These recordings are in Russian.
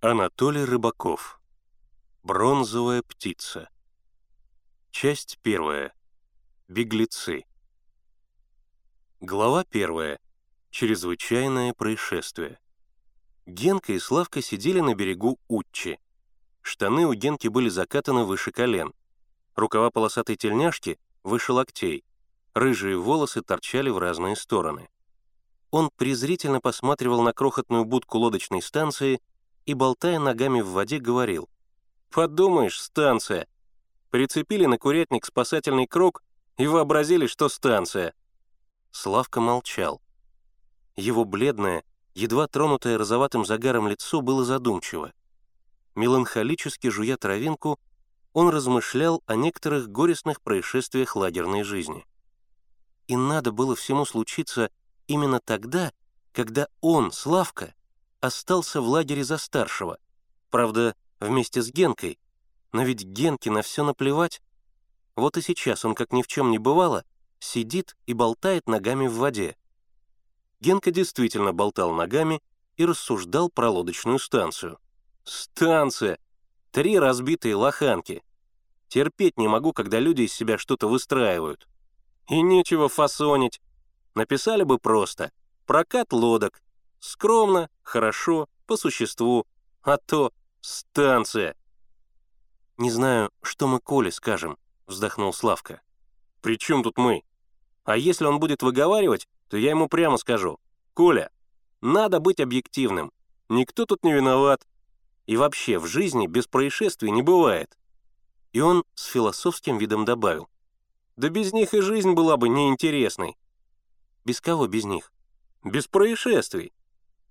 Анатолий Рыбаков. Бронзовая птица. Часть первая. Беглецы. Глава первая. Чрезвычайное происшествие. Генка и Славка сидели на берегу Утчи. Штаны у Генки были закатаны выше колен. Рукава полосатой тельняшки выше локтей. Рыжие волосы торчали в разные стороны. Он презрительно посматривал на крохотную будку лодочной станции и, болтая ногами в воде, говорил. «Подумаешь, станция! Прицепили на курятник спасательный круг и вообразили, что станция!» Славка молчал. Его бледное, едва тронутое розоватым загаром лицо было задумчиво. Меланхолически жуя травинку, он размышлял о некоторых горестных происшествиях лагерной жизни. И надо было всему случиться именно тогда, когда он, Славка, остался в лагере за старшего. Правда, вместе с Генкой. Но ведь Генке на все наплевать. Вот и сейчас он, как ни в чем не бывало, сидит и болтает ногами в воде. Генка действительно болтал ногами и рассуждал про лодочную станцию. «Станция! Три разбитые лоханки! Терпеть не могу, когда люди из себя что-то выстраивают. И нечего фасонить. Написали бы просто «прокат лодок», Скромно, хорошо, по существу. А то станция. «Не знаю, что мы Коле скажем», — вздохнул Славка. «При чем тут мы? А если он будет выговаривать, то я ему прямо скажу. Коля, надо быть объективным. Никто тут не виноват. И вообще в жизни без происшествий не бывает». И он с философским видом добавил. «Да без них и жизнь была бы неинтересной». «Без кого без них?» «Без происшествий.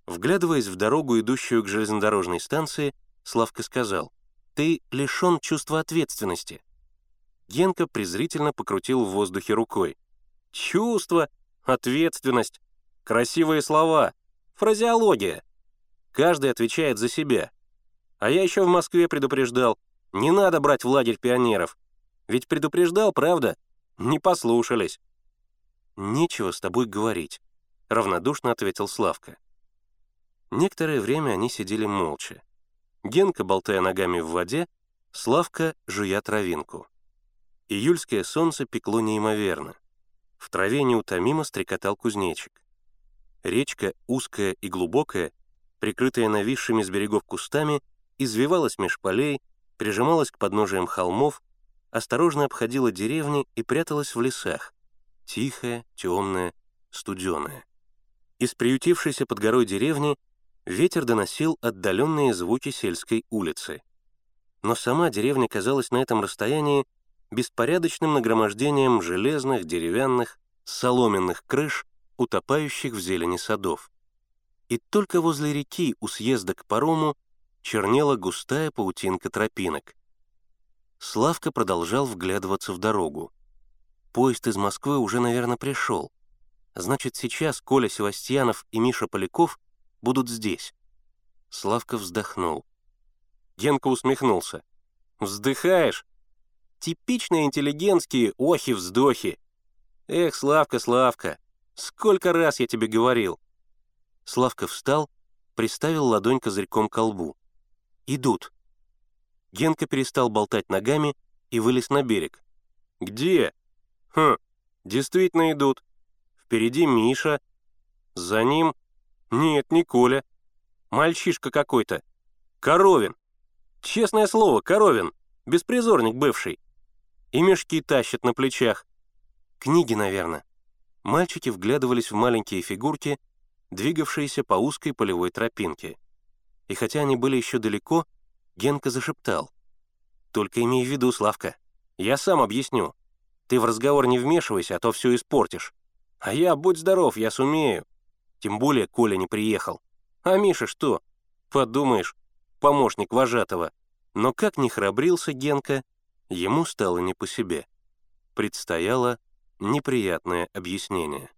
Вглядываясь в дорогу, идущую к железнодорожной станции, Славка сказал, «Ты лишен чувства ответственности». Генка презрительно покрутил в воздухе рукой. «Чувство, ответственность, красивые слова, фразеология. Каждый отвечает за себя. А я еще в Москве предупреждал, не надо брать в лагерь пионеров. Ведь предупреждал, правда? Не послушались». «Нечего с тобой говорить», — равнодушно ответил Славка. Некоторое время они сидели молча. Генка, болтая ногами в воде, Славка, жуя травинку. Июльское солнце пекло неимоверно. В траве неутомимо стрекотал кузнечик. Речка, узкая и глубокая, прикрытая нависшими с берегов кустами, извивалась меж полей, прижималась к подножиям холмов, осторожно обходила деревни и пряталась в лесах, тихая, темная, студеная. Из приютившейся под горой деревни ветер доносил отдаленные звуки сельской улицы. Но сама деревня казалась на этом расстоянии беспорядочным нагромождением железных, деревянных, соломенных крыш, утопающих в зелени садов. И только возле реки у съезда к парому чернела густая паутинка тропинок. Славка продолжал вглядываться в дорогу. Поезд из Москвы уже, наверное, пришел. Значит, сейчас Коля Севастьянов и Миша Поляков будут здесь». Славка вздохнул. Генка усмехнулся. «Вздыхаешь? Типичные интеллигентские охи-вздохи. Эх, Славка, Славка, сколько раз я тебе говорил!» Славка встал, приставил ладонь козырьком к колбу. «Идут». Генка перестал болтать ногами и вылез на берег. «Где?» «Хм, действительно идут. Впереди Миша. За ним «Нет, не Коля. Мальчишка какой-то. Коровин. Честное слово, Коровин. Беспризорник бывший. И мешки тащит на плечах. Книги, наверное». Мальчики вглядывались в маленькие фигурки, двигавшиеся по узкой полевой тропинке. И хотя они были еще далеко, Генка зашептал. «Только имей в виду, Славка, я сам объясню. Ты в разговор не вмешивайся, а то все испортишь. А я, будь здоров, я сумею. Тем более Коля не приехал. А Миша что? Подумаешь, помощник вожатого. Но как не храбрился Генка, ему стало не по себе. Предстояло неприятное объяснение.